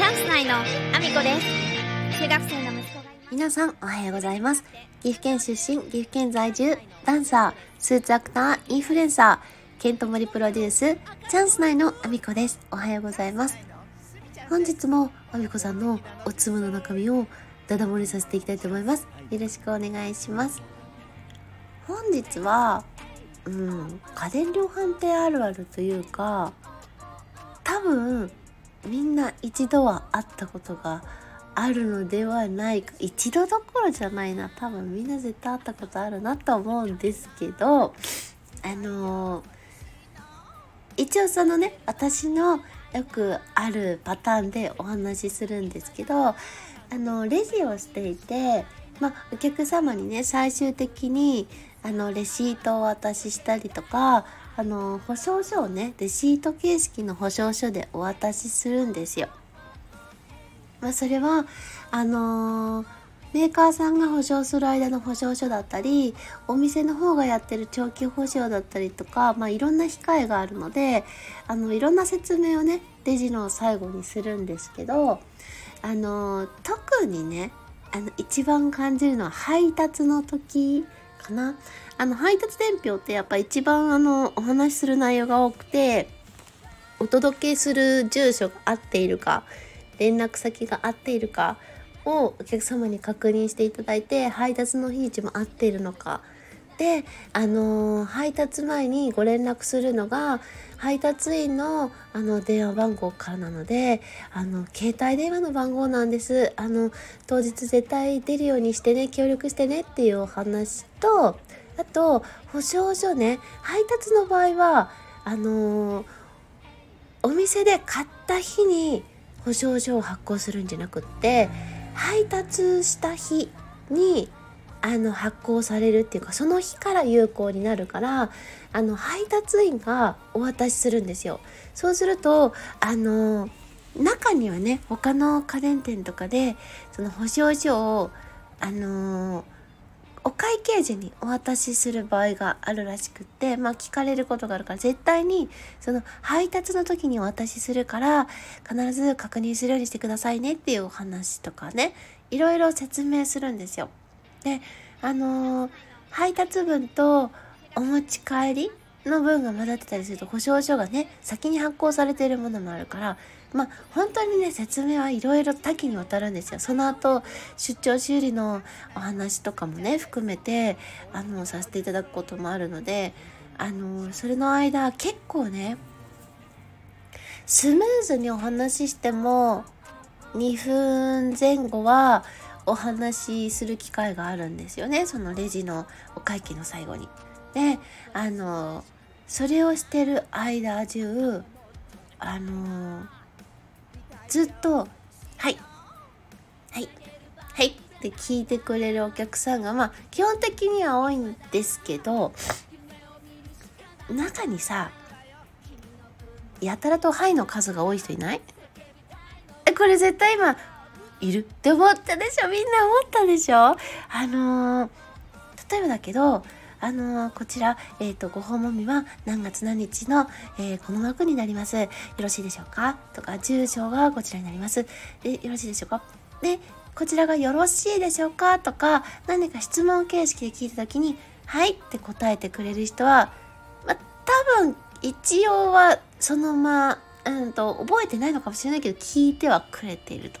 チャンス内のアミコです。中学生の息子が皆さんおはようございます。岐阜県出身岐阜県在住ダンサースーツアクターインフルエンサーケントモリプロデュースチャンス内のアミコです。おはようございます。本日もアミコさんのおつむの中身をダダ漏れさせていきたいと思います。よろしくお願いします。本日はうん家電量販店あるあるというかみんな一度は会ったことがあるのではないか。一度どころじゃないな。多分みんな絶対会ったことあるなと思うんですけどあのー、一応そのね私のよくあるパターンでお話しするんですけどあのレジをしていて、まあ、お客様にね最終的にあのレシートをお渡ししたりとかあの保証書をねレシート形式の保証書でお渡しするんですよ。まあ、それはあのー、メーカーさんが保証する間の保証書だったりお店の方がやってる長期保証だったりとか、まあ、いろんな控えがあるのであのいろんな説明をねレジの最後にするんですけどあのー、特にねあの一番感じるのは配達の時かな。あの配達伝票ってやっぱ一番あのお話しする内容が多くてお届けする住所が合っているか連絡先が合っているかをお客様に確認していただいて配達の日にちも合っているのかであの配達前にご連絡するのが配達員のあの電話番号からなのであの携帯電話の番号なんです。あの当日絶対出るようにしてね協力してねっていうお話とあと保証書ね配達の場合はあのお店で買った日に保証書を発行するんじゃなくって配達した日にあの発行されるっていうかその日から有効になるからあの配達員がお渡しするんですよ。そうするとあの中にはね他の家電店とかでその保証書をあのお会計時にお渡しする場合があるらしくってまあ聞かれることがあるから絶対にその配達の時にお渡しするから必ず確認するようにしてくださいねっていうお話とかねいろいろ説明するんですよ。であのー、配達分とお持ち帰りの分が混ざってたりすると保証書がね先に発行されているものもあるからまあ本当にね説明はいろいろ多岐にわたるんですよ。その後出張修理のお話とかもね含めてあのさせていただくこともあるのであのそれの間結構ねスムーズにお話ししても2分前後はお話しする機会があるんですよねそのレジのお会計の最後に。であのそれをしてる間中あのずっと「はいはいはい」って聞いてくれるお客さんがまあ基本的には多いんですけど中にさやたらと「はい」の数が多い人いない？これ絶対今いるって思ったでしょ？みんな思ったでしょ？あのー、例えばだけどあのー、こちら、えっ、ー、と、ご訪問日は何月何日の、えー、この枠になります。よろしいでしょうか？とか、住所がこちらになります。で、よろしいでしょうか？で、こちらがよろしいでしょうか？とか、何か質問形式で聞いたときに、はいって答えてくれる人は、ま多分、一応は、そのまま、うんと、覚えてないのかもしれないけど、聞いてはくれていると。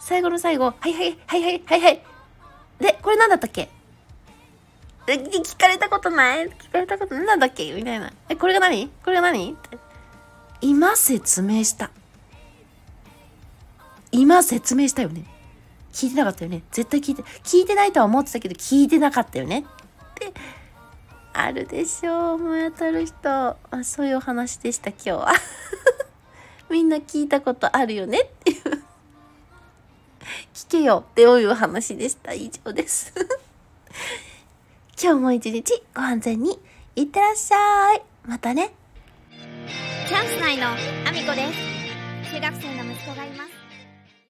最後の最後、はいはい、はいはい、はいはい。で、これ何だったっけ？聞かれたことない？聞かれたこと何だっけ？みたいな。え、これが何？これが何？って。今説明した。今説明したよね。聞いてなかったよね。絶対聞いて、聞いてないとは思ってたけど、聞いてなかったよね。ってあるでしょう。思い当たる人。あそういうお話でした、今日は。みんな聞いたことあるよね？っていう聞けよっていう話でした。以上です。今日も一日ご安全にいってらっしゃい。またね。チャンス内のアミコです中学生の息子がいます